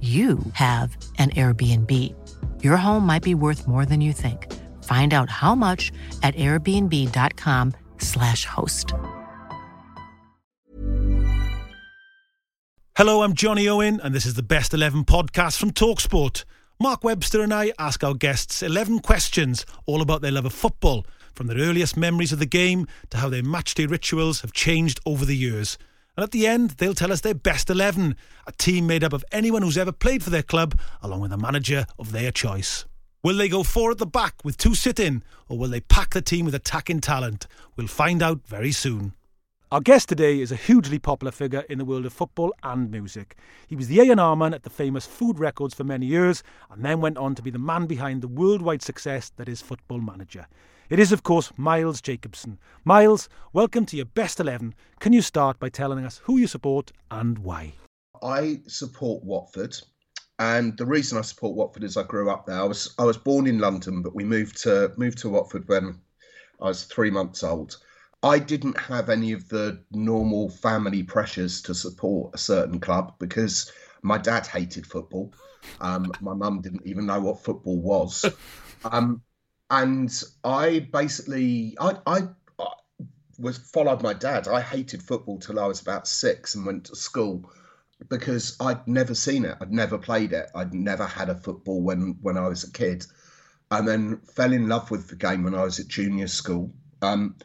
you have an Airbnb. Your home might be worth more than you think. Find out how much at airbnb.com/slash host. Hello, I'm Johnny Owen, and this is the Best 11 podcast from Talksport. Mark Webster and I ask our guests 11 questions all about their love of football, from their earliest memories of the game to how their matchday rituals have changed over the years. And at the end, they'll tell us their best 11, a team made up of anyone who's ever played for their club, along with a manager of their choice. Will they go four at the back with two sit in, or will they pack the team with attacking talent? We'll find out very soon. Our guest today is a hugely popular figure in the world of football and music. He was the A&R man at the famous Food Records for many years and then went on to be the man behind the worldwide success that is Football Manager. It is, of course, Miles Jacobson. Miles, welcome to your best 11. Can you start by telling us who you support and why? I support Watford. And the reason I support Watford is I grew up there. I was I was born in London, but we moved to moved to Watford when I was three months old. I didn't have any of the normal family pressures to support a certain club because my dad hated football. Um, my mum didn't even know what football was. Um, and I basically I, I, I was followed my dad. I hated football till I was about six and went to school because I'd never seen it. I'd never played it. I'd never had a football when when I was a kid, and then fell in love with the game when I was at junior school. Um,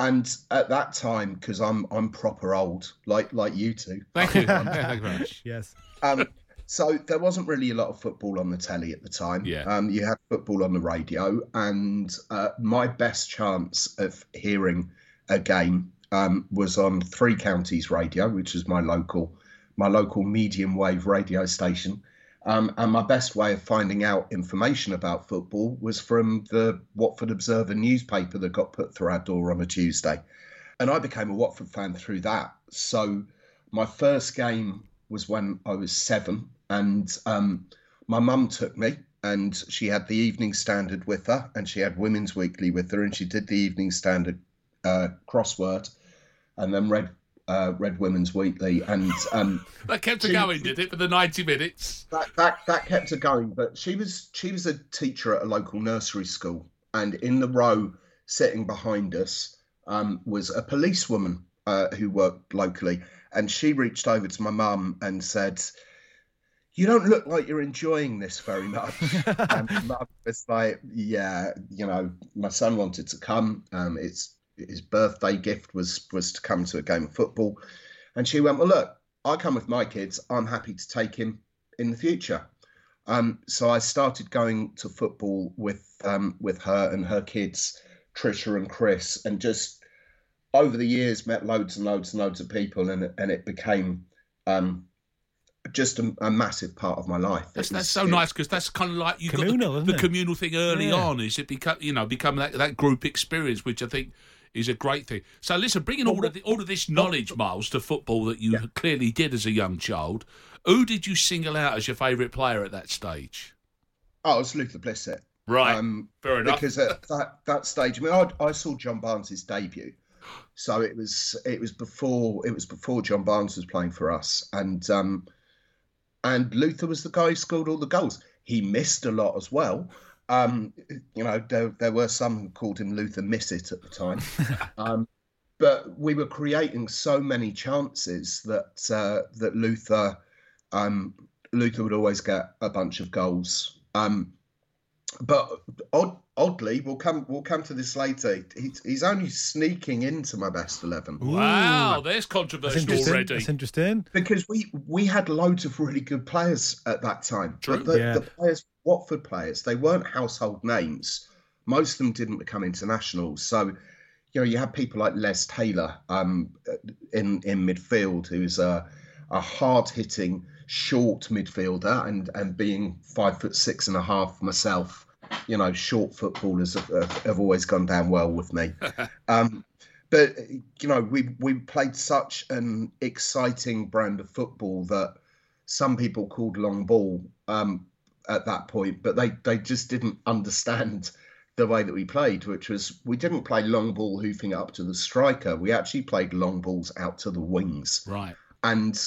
and at that time, because I'm I'm proper old, like like you two. Thank you. Thank you very much. Yes. Um, so there wasn't really a lot of football on the telly at the time. Yeah. Um, you had football on the radio, and uh, my best chance of hearing a game um, was on Three Counties Radio, which is my local my local medium wave radio station. Um, and my best way of finding out information about football was from the Watford Observer newspaper that got put through our door on a Tuesday. And I became a Watford fan through that. So my first game was when I was seven, and um, my mum took me, and she had the Evening Standard with her, and she had Women's Weekly with her, and she did the Evening Standard uh, crossword, and then read uh, Red Women's Weekly, and um, that kept her going, did it, for the ninety minutes? That, that that kept her going. But she was she was a teacher at a local nursery school, and in the row sitting behind us um, was a policewoman uh, who worked locally, and she reached over to my mum and said. You don't look like you're enjoying this very much. and mum was like, "Yeah, you know, my son wanted to come. Um, it's his birthday gift was was to come to a game of football, and she went, "Well, look, I come with my kids. I'm happy to take him in the future." Um, so I started going to football with um, with her and her kids, Trisha and Chris, and just over the years met loads and loads and loads of people, and and it became um, just a, a, massive part of my life. That's, that's so nice because that's kind of like you communal, got the, the communal thing early yeah. on. Is it become you know become that, that group experience, which I think is a great thing. So listen, bringing all of the, all of this knowledge, Miles, to football that you yeah. clearly did as a young child. Who did you single out as your favourite player at that stage? Oh, it was Luther Blissett. Right, um, fair enough. Because at that, that stage, I mean, I, I saw John Barnes's debut, so it was it was before it was before John Barnes was playing for us, and um, and Luther was the guy who scored all the goals. He missed a lot as well, um, you know, there, there were some who called him Luther Miss It at the time. um, but we were creating so many chances that uh, that Luther um, Luther would always get a bunch of goals. Um, but odd, oddly, we'll come we'll come to this later. He's, he's only sneaking into my best eleven. Wow, there's controversy That's already. That's interesting. Because we we had loads of really good players at that time. True. But the, Yeah. the players, Watford players, they weren't household names. Most of them didn't become internationals. So, you know, you had people like Les Taylor um, in in midfield, who's a a hard hitting, short midfielder, and and being five foot six and a half myself, you know, short footballers have, have, have always gone down well with me. um, but you know, we we played such an exciting brand of football that some people called long ball um, at that point, but they they just didn't understand the way that we played, which was we didn't play long ball hoofing up to the striker. We actually played long balls out to the wings. Right. And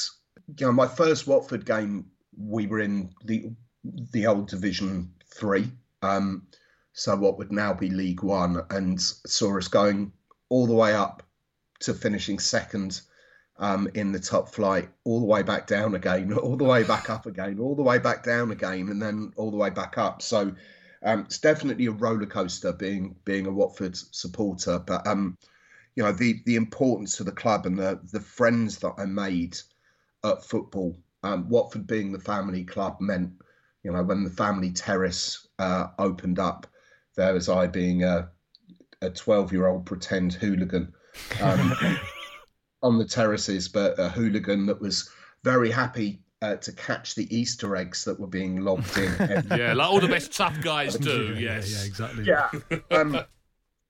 you know, my first Watford game, we were in the the old Division Three, um, so what would now be League One, and saw us going all the way up to finishing second um, in the top flight, all the way back down again, all the way back up again, all the way back down again, and then all the way back up. So um, it's definitely a roller coaster being being a Watford supporter, but um, you know the the importance to the club and the the friends that I made at football. Um, Watford being the family club meant, you know, when the family terrace uh, opened up, there was I being a a twelve year old pretend hooligan um, on the terraces, but a hooligan that was very happy uh, to catch the Easter eggs that were being lobbed in. Yeah, like all the best tough guys do. yeah, yes. yeah, exactly. yeah. Um,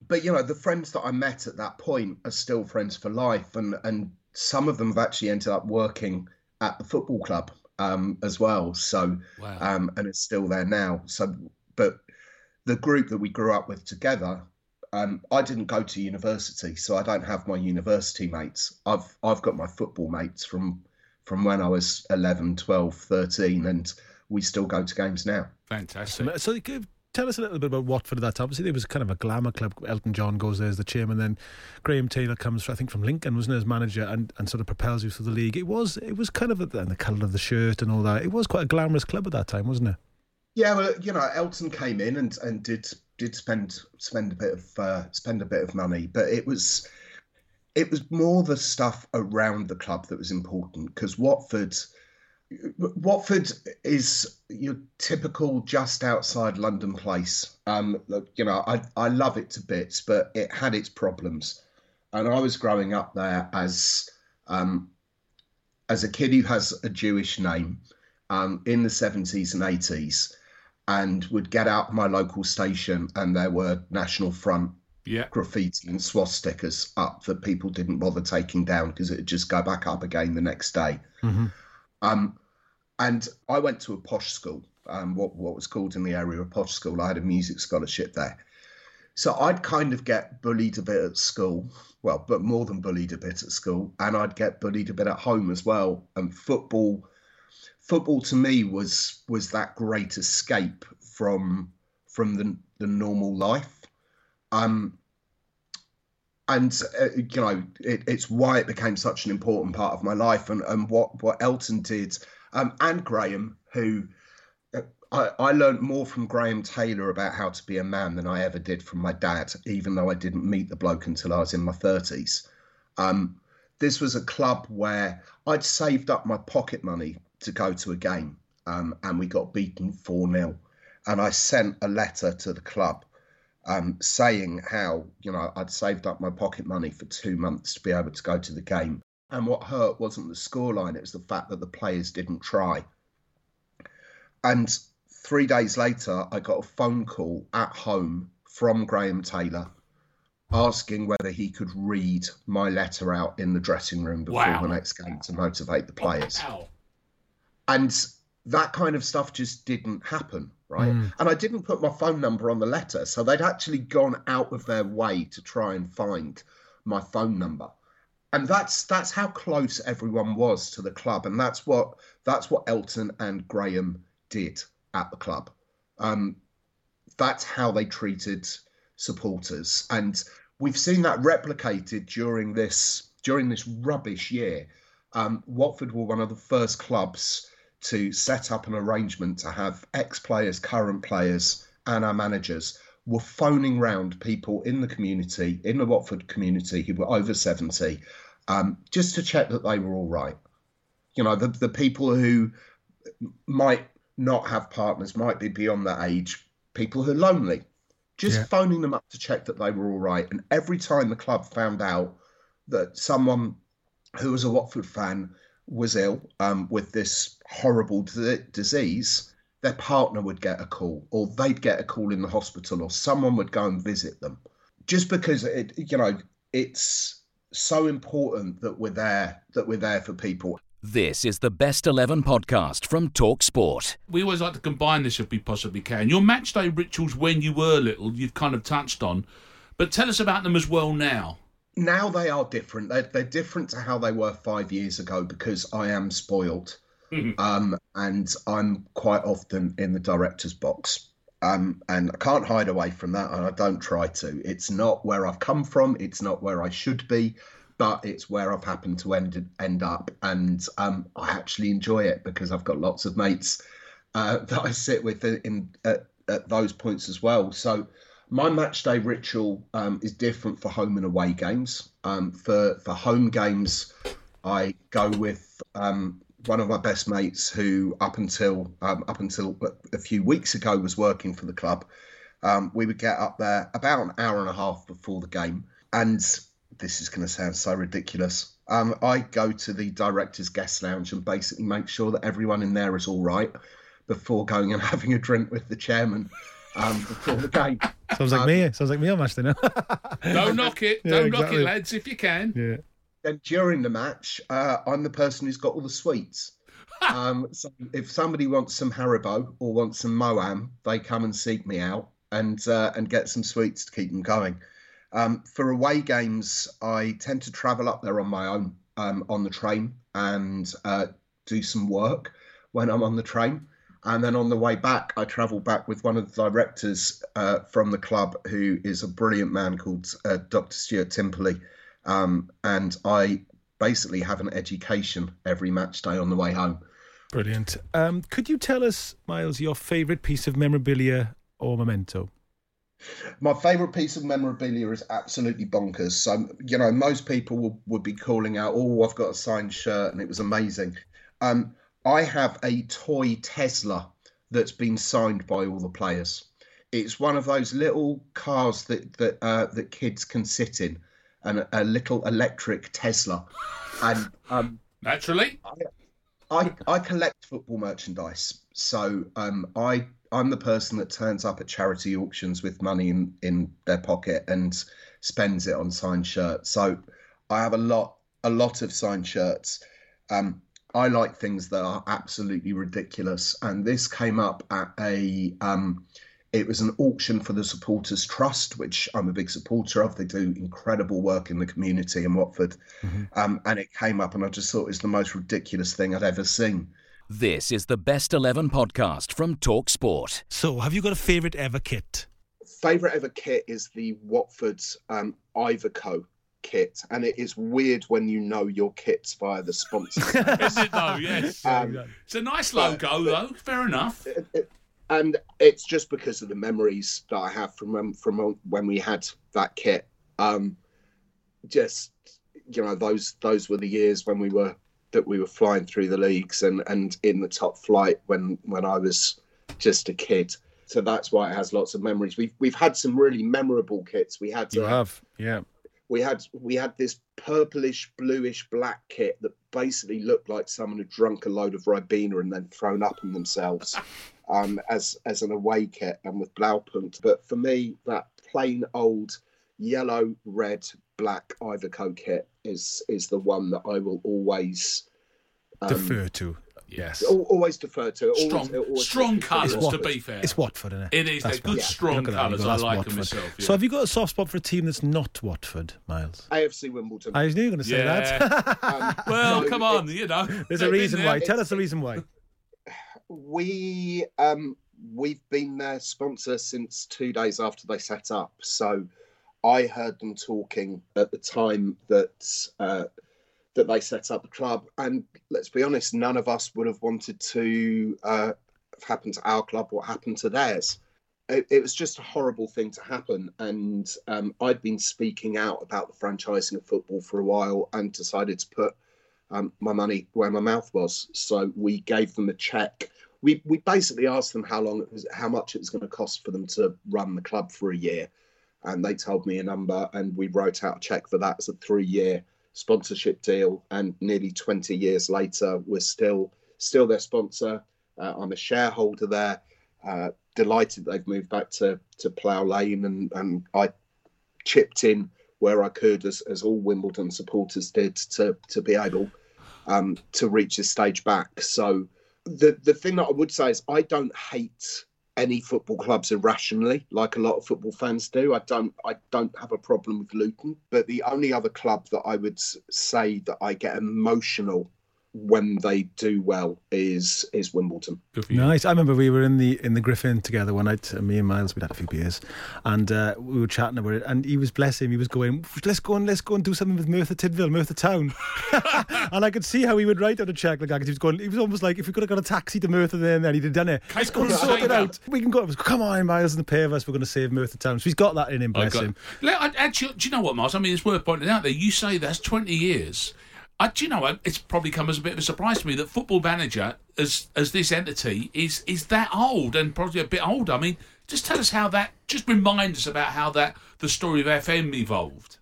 but you know, the friends that I met at that point are still friends for life, and and some of them have actually ended up working at the football club um, as well. So Wow. um, and it's still there now. So, but the group that we grew up with together. Um, I didn't go to university, so I don't have my university mates. I've I've got my football mates from from when I was 11, 12, 13, and we still go to games now. Fantastic. So, give- tell us a little bit about Watford at that time. Obviously, there was kind of a glamour club. Elton John goes there as the chairman, then Graham Taylor comes, I think, from Lincoln, wasn't it, as manager, and, and sort of propels you through the league. It was it was kind of a, and the colour of the shirt and all that. It was quite a glamorous club at that time, wasn't it? Yeah, well, you know, Elton came in and, and did did spend spend a bit of uh, spend a bit of money, but it was it was more the stuff around the club that was important because Watford Watford is your typical just outside London place. Um, you know, I I love it to bits, but it had its problems, and I was growing up there as um, as a kid who has a Jewish name um, in the seventies and eighties and would get out my local station and there were National Front Yeah. graffiti and swastikas up that people didn't bother taking down because it would just go back up again the next day. Um, and I went to a posh school, um, what what was called in the area a posh school. I had a music scholarship there, so I'd kind of get bullied a bit at school. Well, but more than bullied a bit at school, and I'd get bullied a bit at home as well. And football, football to me was was that great escape from from the the normal life. Um, and uh, you know it, it's why it became such an important part of my life and, and what what Elton did. Um, and Graham who uh, I, I learned more from Graham Taylor about how to be a man than I ever did from my dad even though I didn't meet the bloke until I was in my 30s um, this was a club where I'd saved up my pocket money to go to a game um, and we got beaten 4-0 and I sent a letter to the club um, saying how you know I'd saved up my pocket money for two months to be able to go to the game, and what hurt wasn't the scoreline; it was the fact that the players didn't try. And three days later, I got a phone call at home from Graham Taylor asking whether he could read my letter out in the dressing room before Wow. the next game to motivate the players Wow. and that kind of stuff just didn't happen right? And i didn't put my phone number on the letter so they'd actually gone out of their way to try and find my phone number. And that's that's how close everyone was to the club and that's what that's what elton and graham did at the club. Um, that's how they treated supporters and we've seen that replicated during this during this rubbish year. Um, watford were one of the first clubs to set up an arrangement to have ex players, current players, and our managers were phoning round people in the community, in the Watford community, who were over 70, um, just to check that they were all right. You know, the, the people who might not have partners, might be beyond that age, people who are lonely, just yeah. phoning them up to check that they were all right. And every time the club found out that someone who was a Watford fan was ill um, with this horrible d- disease, their partner would get a call, or they'd get a call in the hospital, or someone would go and visit them. Just because it, you know, it's so important that we're there, that we're there for people. This is the Best 11 podcast from Talk Sport. We always like to combine this if we possibly can. Your match day rituals when you were little, you've kind of touched on, but tell us about them as well now. Now they are different. They're, they're different to how they were five years ago because I am spoiled. Mm-hmm. Um, and I'm quite often in the director's box. Um, and I can't hide away from that, and I don't try to. It's not where I've come from. It's not where I should be but it's where I've happened to end end up, and um, I actually enjoy it because I've got lots of mates uh, that I sit with in, in at, at, those points as well. So my match day ritual um, is different for home and away games. Um, for for home games, I go with um, one of my best mates who up until um, up until a few weeks ago was working for the club. Um, we would get up there about an hour and a half before the game, and this is going to sound so ridiculous. Um, I go to the director's guest lounge and basically make sure that everyone in there is all right before going and having a drink with the chairman um, before the game. Sounds like um, me. Sounds like me on match day now. Don't knock it. Yeah, Don't exactly. knock it, lads, if you can. Yeah. And during the match, uh, I'm the person who's got all the sweets. um, so if somebody wants some Haribo or wants some Maoam, they come and seek me out and uh, and get some sweets to keep them going. Um, for away games, I tend to travel up there on my own um, on the train and uh, do some work when I'm on the train. And then on the way back, I travel back with one of the directors uh, from the club, who is a brilliant man called uh, Dr. Stuart Timperley. Um, and I basically have an education every match day on the way home. Brilliant. Um, could you tell us, Miles, your favourite piece of memorabilia or memento? My favourite piece of memorabilia is absolutely bonkers. So, you know, most people will, would be calling out, oh, I've got a signed shirt and it was amazing. Um, I have a toy Tesla that's been signed by all the players. It's one of those little cars that that uh, that kids can sit in, and a, a little electric Tesla. And um, naturally, I, I, I collect football merchandise, so um, I I'm the person that turns up at charity auctions with money in, in their pocket and spends it on signed shirts. So I have a lot a lot of signed shirts. Um, I like things that are absolutely ridiculous, and this came up at a. Um, it was an auction for the Supporters Trust, which I'm a big supporter of. They do incredible work in the community in Watford, mm-hmm. um, and it came up, and I just thought it was the most ridiculous thing I'd ever seen. This is the Best 11 podcast from Talk Sport. So, have you got a favourite ever kit? Favourite ever kit is the Watford's um, Iveco kit, and it is weird when you know your kits via the sponsor. is it though? Yes. Um, it's a nice logo, but, though. Fair enough. It, it, and it's just because of the memories that I have from when, from when we had that kit. Um, just you know, those those were the years when we were that we were flying through the leagues and and in the top flight when when I was just a kid. So that's why it has lots of memories. We've we've had some really memorable kits. We had you uh, have yeah. We had we had this purplish bluish black kit that basically looked like someone had drunk a load of Ribena and then thrown up on themselves um, as as an away kit and with Blaupunkt. But for me, that plain old yellow, red, black Iveco kit is is the one that I will always um, defer to. Yes, always defer to. Always, strong, always strong colours. To be fair, it's Watford, isn't it? It is. They're good, yeah. strong colours. I like Watford. them myself. Yeah. So, have you got a soft spot for a team that's not Watford, Miles? AFC Wimbledon. I knew you were going to say yeah. that. um, well, come on, you know. There's a reason why. Tell us the reason why. We um, we've been their sponsor since two days after they set up. So I heard them talking at the time that uh, that they set up the club. And let's be honest, none of us would have wanted to uh, have happened to our club what happened to theirs. It, it was just a horrible thing to happen. And um, I'd been speaking out about the franchising of football for a while and decided to put um, my money where my mouth was. So we gave them a check. We, we basically asked them how long it was, how much it was going to cost for them to run the club for a year, and they told me a number, and we wrote out a check for that as a three-year sponsorship deal. And nearly 20 years later, we're still still their sponsor. Uh, I'm a shareholder there. Uh, delighted they've moved back to to Plough Lane, and and I chipped in where I could, as, as all Wimbledon supporters did, to to be able um, to reach this stage back. So the the thing that I would say is I don't hate any football clubs irrationally, like a lot of football fans do. I don't I don't have a problem with Luton, but the only other club that I would say that I get emotional when they do well is is Wimbledon. Nice. I remember we were in the in the Griffin together one night. Uh, me and Miles, we'd had a few beers, and uh, we were chatting about it. And he was bless him. He was going, "Let's go and let's go and do something with Merthyr Tydfil, Merthyr Town." and I could see how he would write out a check like that. Cause he was going. He was almost like if we could have got a taxi to Merthyr there and then he'd have done it. Let's go and sort it out. We can go. Was, Come on, Miles, and the pair of us. We're going to save Merthyr Town. So he's got that in him. Bless him. Actually, do you know what, Miles? I mean, it's worth pointing out there. You say that's twenty years. I, do you know It's probably come as a bit of a surprise to me that Football Manager, as as this entity, is is that old and probably a bit older. I mean, just tell us how that. Just remind us about how that the story of FM evolved.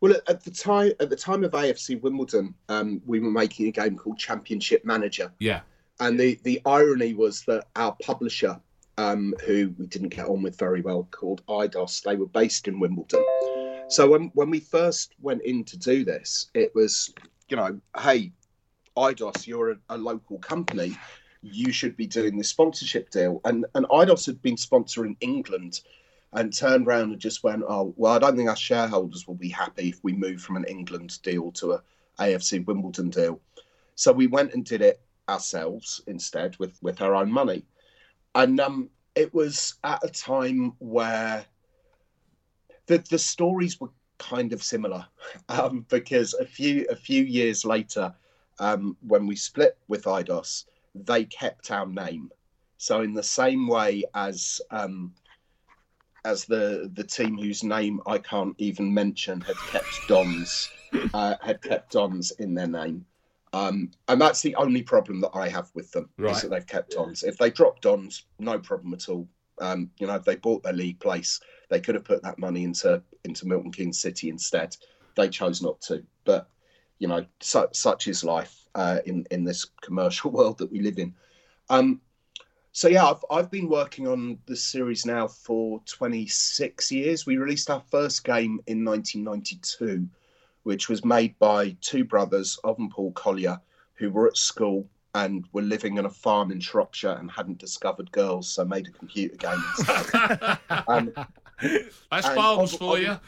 Well, at the time at the time of AFC Wimbledon, um, we were making a game called Championship Manager. Yeah. And the the irony was that our publisher, um, who we didn't get on with very well, called Eidos, they were based in Wimbledon. So when when we first went in to do this, it was you know, hey, Eidos, you're a, a, local company, you should be doing this sponsorship deal. And and Eidos had been sponsoring England and turned around and just went, oh, well, I don't think our shareholders will be happy if we move from an England deal to a AFC Wimbledon deal. So we went and did it ourselves instead with, with our own money. And um, it was at a time where the, the stories were kind of similar um, because a few a few years later, um, when we split with Eidos, they kept our name. So in the same way as um, as the the team whose name I can't even mention had kept Dons uh, had kept Dons in their name. Um, and that's the only problem that I have with them right. is that they've kept Dons. If they dropped Dons, no problem at all. Um, you know, if they bought their league place, they could have put that money into into Milton Keynes City instead. They chose not to. But you know, su- such is life uh, in in this commercial world that we live in. Um, so yeah, I've I've been working on the series now for 26 years. We released our first game in 1992, which was made by two brothers, and Paul Collyer, who were at school and were living on a farm in Shropshire and hadn't discovered girls, so made a computer game instead. um, That's farms for you.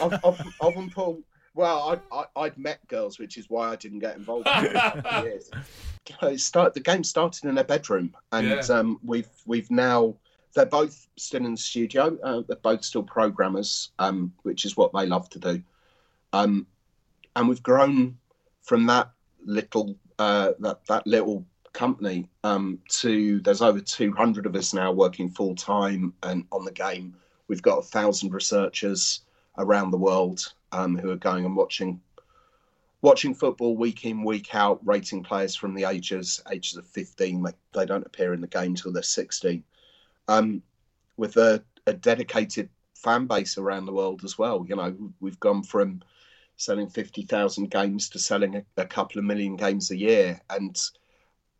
of, of and Paul. Well, I, I, would met girls, which is why I didn't get involved. Years. It start, the game started in a bedroom, and yeah. um, we've we've now they're both still in the studio. Uh, they're both still programmers, um, which is what they love to do. Um, and we've grown from that little uh, that that little company um, to there's over 200 of us now working full time and on the game. We've got a thousand researchers around the world um, who are going and watching watching football week in week out, rating players from the ages ages of 15. They, don't appear in the game till they're 16. Um, with a, a dedicated fan base around the world as well. You know, we've gone from selling 50,000 games to selling a, a, couple of million games a year. And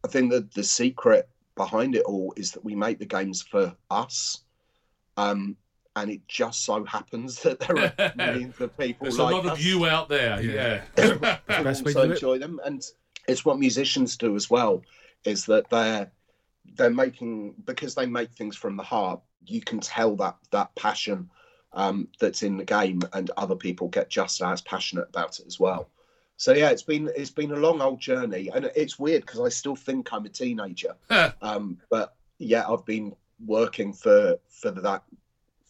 I think that the secret behind it all is that we make the games for us. Um, and it just so happens that there are millions of people There's like a lot us. of you out there, yeah. who also enjoy them. And it's what musicians do as well, is that they're they're making because they make things from the heart, you can tell that that passion um, that's in the game, and other people get just as passionate about it as well. So yeah, it's been it's been a long old journey, and it's weird because I still think I'm a teenager. um, but yeah, I've been working for for that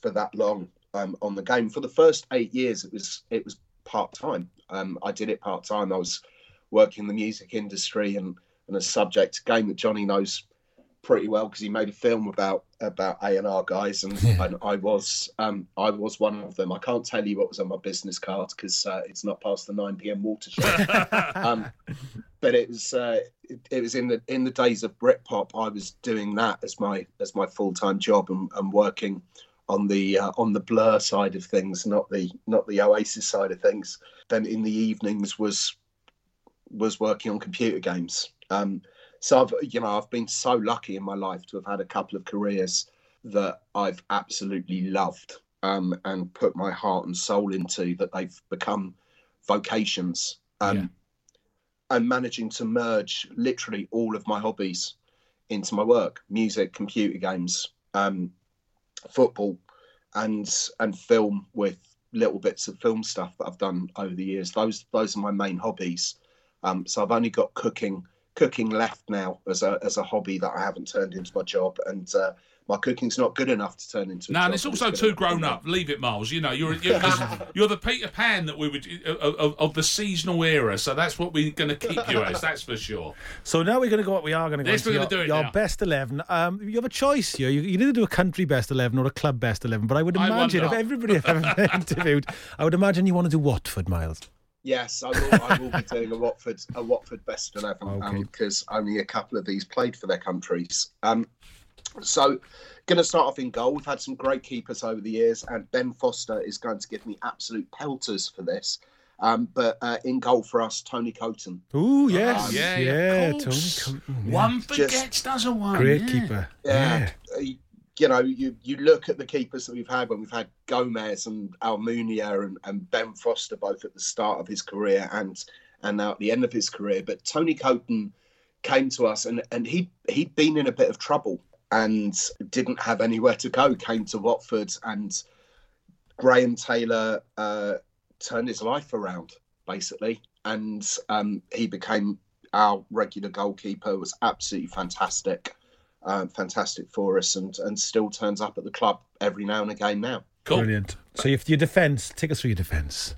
for that long um, on the game. For the first eight years, it was it was part time. Um, I did it part time. I was working in the music industry and, and a subject game that Johnny knows pretty well because he made a film about about A and R guys, and, yeah. and I was um, I was one of them. I can't tell you what was on my business card because uh, it's not past the nine pm watershed. um, but it was uh, it, it, was in the in the days of Britpop. I was doing that as my as my full time job and, and working on the uh, on the Blur side of things, not the not the Oasis side of things. Then in the evenings was was working on computer games. Um, so I've you know I've been so lucky in my life to have had a couple of careers that I've absolutely loved um, and put my heart and soul into that they've become vocations. Um, yeah. And managing to merge literally all of my hobbies into my work: music, computer games, um, football, and and film with little bits of film stuff that I've done over the years. Those those are my main hobbies. Um, so I've only got cooking cooking left now as a as a hobby that I haven't turned into my job, and uh, my cooking's not good enough to turn into. No, and it's also too grown up. Leave it, Miles. You know, you're you're, you're the Peter Pan that we would of, of, of, the seasonal era. So that's what we're going to keep you as. That's for sure. So now we're going to go. We are going to go. Yes, we're going to do it Your now. best eleven. Um, you have a choice here. You, you either do a country best eleven or a club best eleven. But I would imagine I if everybody I've ever interviewed, I would imagine you want to do Watford, Miles. Yes, I will. I will be doing a Watford a Watford best eleven because okay. um, only a couple of these played for their countries. Um, so, going to start off in goal. We've had some great keepers over the years, and Ben Foster is going to give me absolute pelters for this. Um, but uh, in goal for us, Tony Coton. Oh yes, um, yeah, yeah, Tony Coton. Yeah. One forgets, Just, doesn't one? Great yeah. keeper. Yeah. yeah you know, you, you look at the keepers that we've had when we've had Gomes and Almunia and, and Ben Foster both at the start of his career and and now at the end of his career. But Tony Coton came to us and, and he he'd been in a bit of trouble and didn't have anywhere to go, came to Watford and Graham Taylor uh, turned his life around basically. And um, he became our regular goalkeeper, was absolutely fantastic um, fantastic for us and, and still turns up at the club every now and again now. Cool. Brilliant. So if your defence, take us through your defence.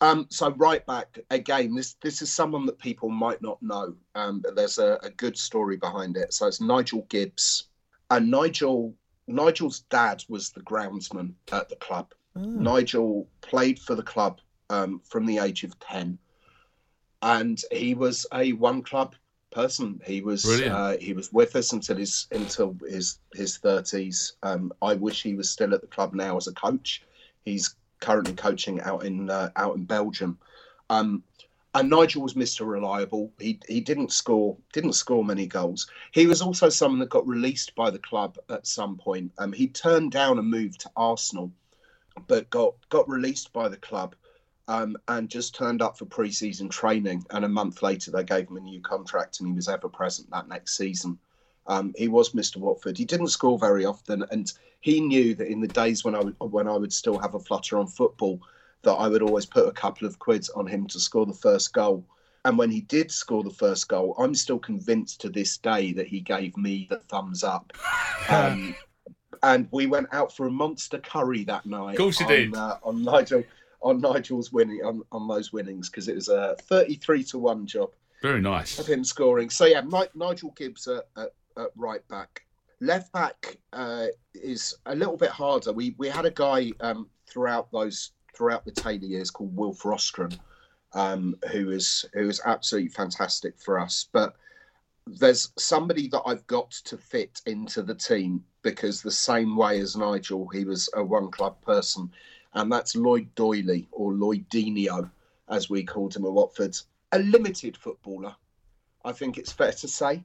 Um, so right back again, this this is someone that people might not know, um, but there's a, a, good story behind it. So it's Nigel Gibbs, and Nigel Nigel's dad was the groundsman at the club. Oh. Nigel played for the club um, from the age of ten, and he was a one club person. He was uh, he was with us until his until his his thirties. Um, I wish he was still at the club now as a coach. He's currently coaching out in uh, out in Belgium. Um, and Nigel was Mr. Reliable. He he didn't score didn't score many goals. He was also someone that got released by the club at some point. Um, he turned down a move to Arsenal, but got got released by the club um, and just turned up for pre-season training. And a month later, they gave him a new contract, and he was ever present that next season. Um, he was Mr. Watford. He didn't score very often, and he knew that in the days when I would, when I would still have a flutter on football, that I would always put a couple of quids on him to score the first goal. And when he did score the first goal, I'm still convinced to this day that he gave me the thumbs up. Um, and we went out for a monster curry that night. Of course, you on, did. Uh, on Nigel on Nigel's winning on, on those winnings because it was a 33 to 1 job. Very nice. Of him scoring. So, yeah, Nigel Gibbs at, at, at right back. Left back uh, is a little bit harder. We we had a guy um, throughout those throughout the Taylor years called Wilf Rostron, um, who is who is absolutely fantastic for us. But there's somebody that I've got to fit into the team because the same way as Nigel, he was a one club person and that's Lloyd Doyley or Lloyd Lloydinho, as we called him at Watford. A limited footballer, I think it's fair to say.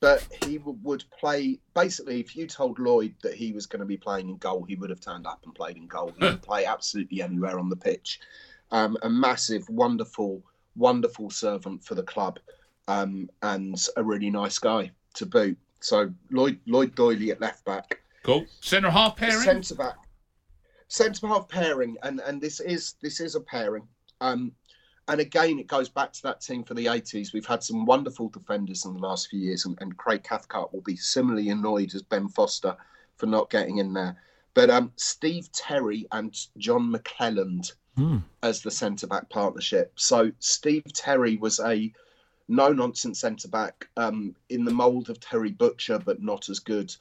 But he would play basically. If you told Lloyd that he was going to be playing in goal, he would have turned up and played in goal. He would play absolutely anywhere on the pitch. Um, a massive, wonderful, wonderful servant for the club, um, and a really nice guy to boot. So Lloyd Lloyd Doyley at left back. Cool. Centre half pairing. Centre back centre half pairing, and and this is this is a pairing. Um, and again, it goes back to that team for the 80s. We've had some wonderful defenders in the last few years, and, and Craig Cathcart will be similarly annoyed as Ben Foster for not getting in there. But um, Steve Terry and John McClelland mm. as the centre back partnership. So Steve Terry was a no nonsense centre back um, in the mould of Terry Butcher, but not as good.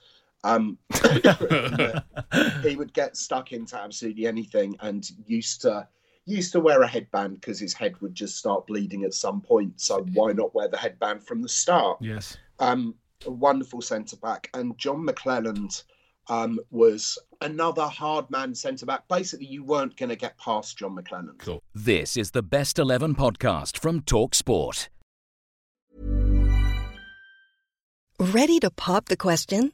Um, he would get stuck into absolutely anything and used to used to wear a headband because his head would just start bleeding at some point. So why not wear the headband from the start? Yes. Um, a wonderful centre back, and John McClelland um, was another hard man centre back. Basically, you weren't going to get past John McClelland. Cool. This is the Best 11 podcast from Talk Sport. Ready to pop the question?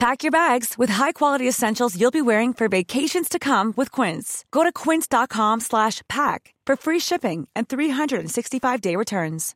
Pack your bags with high-quality essentials you'll be wearing for vacations to come with Quince. Go to quince.com/pack for free shipping and 365-day returns.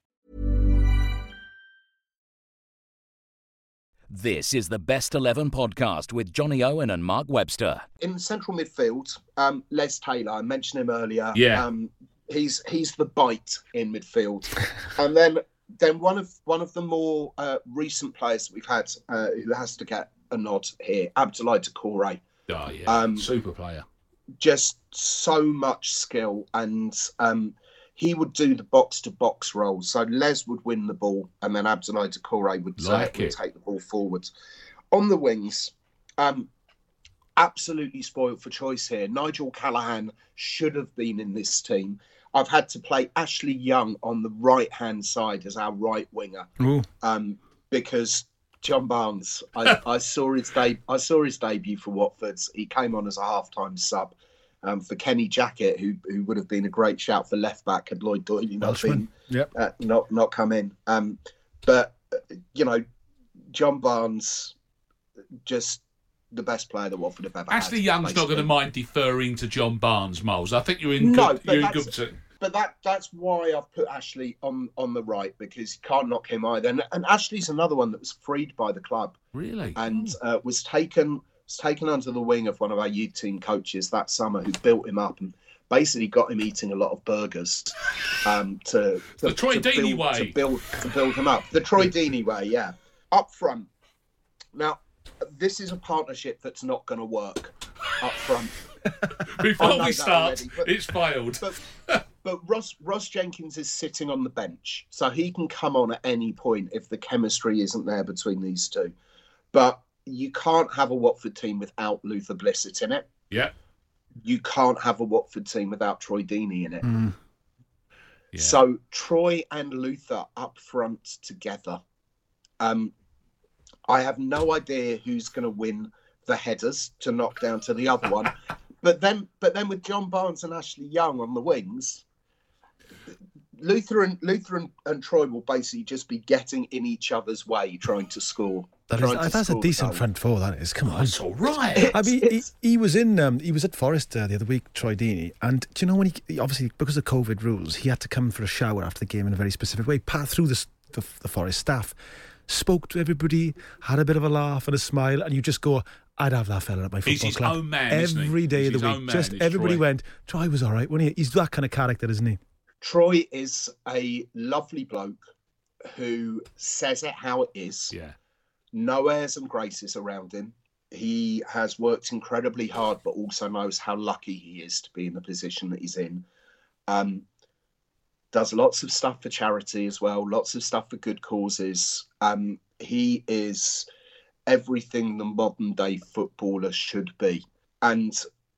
This is the Best 11 podcast with Johnny Owen and Mark Webster. In central midfield, um, Les Taylor, I mentioned him earlier. Yeah. Um, he's he's the bite in midfield, and then then one of one of the more uh, recent players that we've had uh, who has to get a nod here, Abdoulaye Doucouré. Oh yeah, um, super player. Just so much skill, and um, he would do the box to box role. So Les would win the ball, and then Abdoulaye Doucouré would, like would take the ball forward. On the wings, um, absolutely spoiled for choice here. Nigel Callaghan should have been in this team. I've had to play Ashley Young on the right hand side as our right winger um, because John Barnes. I, I saw his de- I saw his debut for Watford. He came on as a half time sub. Um, for Kenny Jackett, who who would have been a great shout for left back had Lloyd Doyley not been, yep. uh, not not come in. Um, but uh, you know, John Barnes just the best player that Watford have ever Ashley had. Young's basically. not going to mind deferring to John Barnes, Miles. I think you're in No, good. You're in good. To, but that that's why I've put Ashley on on the right because you can't knock him either. And, and Ashley's another one that was freed by the club really? and uh, was taken was taken under the wing of one of our youth team coaches that summer, who built him up and basically got him eating a lot of burgers um, to, to The Troy to Deeney build, way. to build to build him up. The Troy Deeney way, yeah. Up front. Now, this is a partnership that's not going to work up front. Before we start, already, but- it's failed. But but Ross Ross Jenkins is sitting on the bench, so he can come on at any point if the chemistry isn't there between these two. But you can't have a Watford team without Luther Blissett in it. yeah. You can't have a Watford team without Troy Deeney in it. Mm. yeah. So Troy and Luther up front together. Um, I have no idea who's going to win the headers to knock down to the other one, but then but then with John Barnes and Ashley Young on the wings, Luther and Luther and, and Troy will basically just be getting in each other's way, trying to score. That trying is, to that's a decent goals. front four. That is. Come on. That's all right. I mean, he, he was in. Um, he was at Forest uh, the other week, Troy Deeney, and do you know when he, he obviously because of COVID rules, he had to come for a shower after the game in a very specific way. Pat through the, the the Forest staff, spoke to everybody, had a bit of a laugh and a smile, and you just go, "I'd have that fella at my football He's his club own man, isn't he? every day He's of the his week." own man, just everybody Troy. went, "Troy was all right, wasn't he?" He's that kind of character, isn't he? Troy is a lovely bloke who says it how it is. yeah. no airs and graces around him. he has worked incredibly hard, but also knows how lucky he is to be in the position that he's in. Um, does lots of stuff for charity as well, lots of stuff for good causes. Um, he is everything the modern day footballer should be, and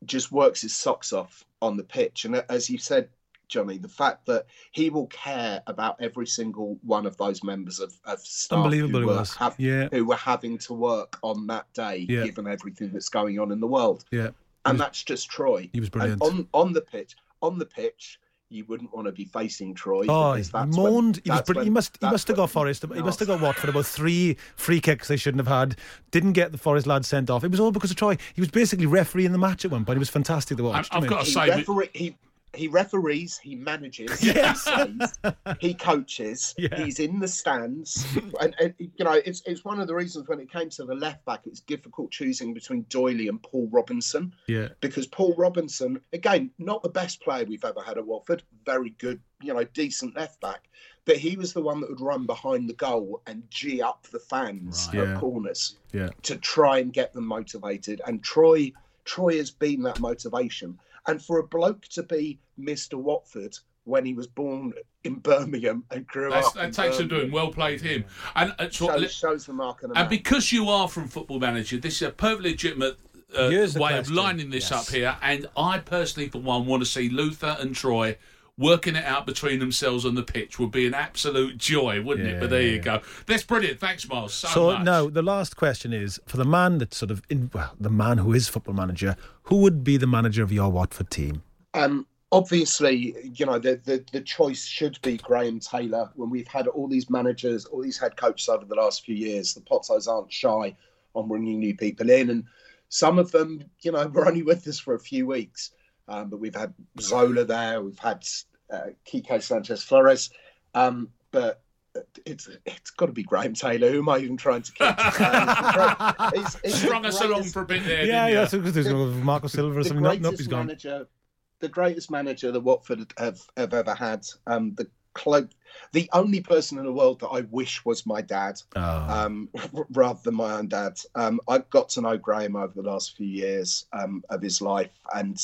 just works his socks off on the pitch. And as you said, Johnny, the fact that he will care about every single one of those members of, of staff Unbelievable who, were, have, yeah. who were having to work on that day, yeah. given everything that's going on in the world. Yeah. And was, that's just Troy. He was brilliant. on on the pitch, on the pitch, you wouldn't want to be facing Troy. Oh, he moaned. When, he, was when, he must. He must have got Forest. He must have got Watford about three free kicks they shouldn't have had. Didn't get the Forest lad sent off. It was all because of Troy. He was basically refereeing the match at one point. He was fantastic to watch. I've, I've got to say, referee, he he referees, he manages, yes. he, plays, he coaches, yeah. he's in the stands, and, and, you know it's it's one of the reasons when it came to the left back, it's difficult choosing between Doyley and Paul Robinson. Yeah, because Paul Robinson, again, not the best player we've ever had at Watford, very good, you know, decent left back, but he was the one that would run behind the goal and g up the fans right. at yeah. corners, yeah, to try and get them motivated, and Troy. Troy has been that motivation. And for a bloke to be Mr. Watford when he was born in Birmingham and grew That's, up. That takes some doing. Well played him. And uh, shows, shows the mark And man. because you are from Football Manager, this is a perfectly legitimate uh, way question. of lining this yes. up here. And I personally, for one, want to see Luther and Troy working it out between themselves on the pitch would be an absolute joy, wouldn't yeah, it? But there you go. That's brilliant. Thanks, Miles. So, so much. now the last question is for the man that's sort of in, well, the man who is football manager. Who would be the manager of your Watford team? Um, obviously, you know, the, the, the choice should be Graham Taylor. When we've had all these managers, all these head coaches over the last few years, the Pozzos aren't shy on bringing new people in. And some of them, you know, were only with us for a few weeks. Um, but we've had Zola there, we've had uh, Quique Sanchez Flores. Um, but it's it's got to be Graham Taylor. Who am I even trying to catch? he's, he's Strung us along for a bit there. Yeah, yeah. So there's Marco Silva or something. The greatest nope, manager, the greatest manager that Watford have, have ever had. Um, the clo- the only person in the world that I wish was my dad, oh. um, rather than my own dad. Um, I've got to know Graham over the last few years um, of his life, and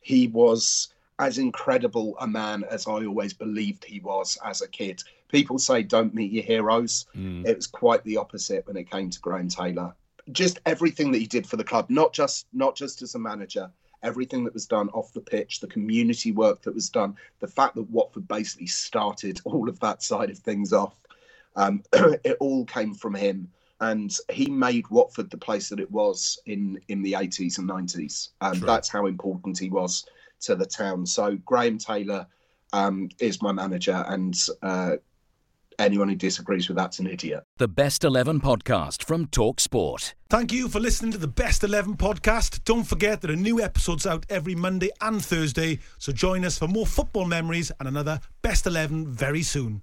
he was as incredible a man as I always believed he was as a kid. People say don't meet your heroes. Mm. It was quite the opposite when it came to Graham Taylor. Just everything that he did for the club, not just not just as a manager, everything that was done off the pitch, the community work that was done, the fact that Watford basically started all of that side of things off, um, it all came from him. And he made Watford the place that it was in in the 80s and 90s. And that's how important he was to the town. So Graham Taylor um, is my manager, and uh, anyone who disagrees with that's an idiot. The Best 11 podcast from Talk Sport. Thank you for listening to the Best 11 podcast. Don't forget that a new episodes out every Monday and Thursday, so join us for more football memories and another Best 11 very soon.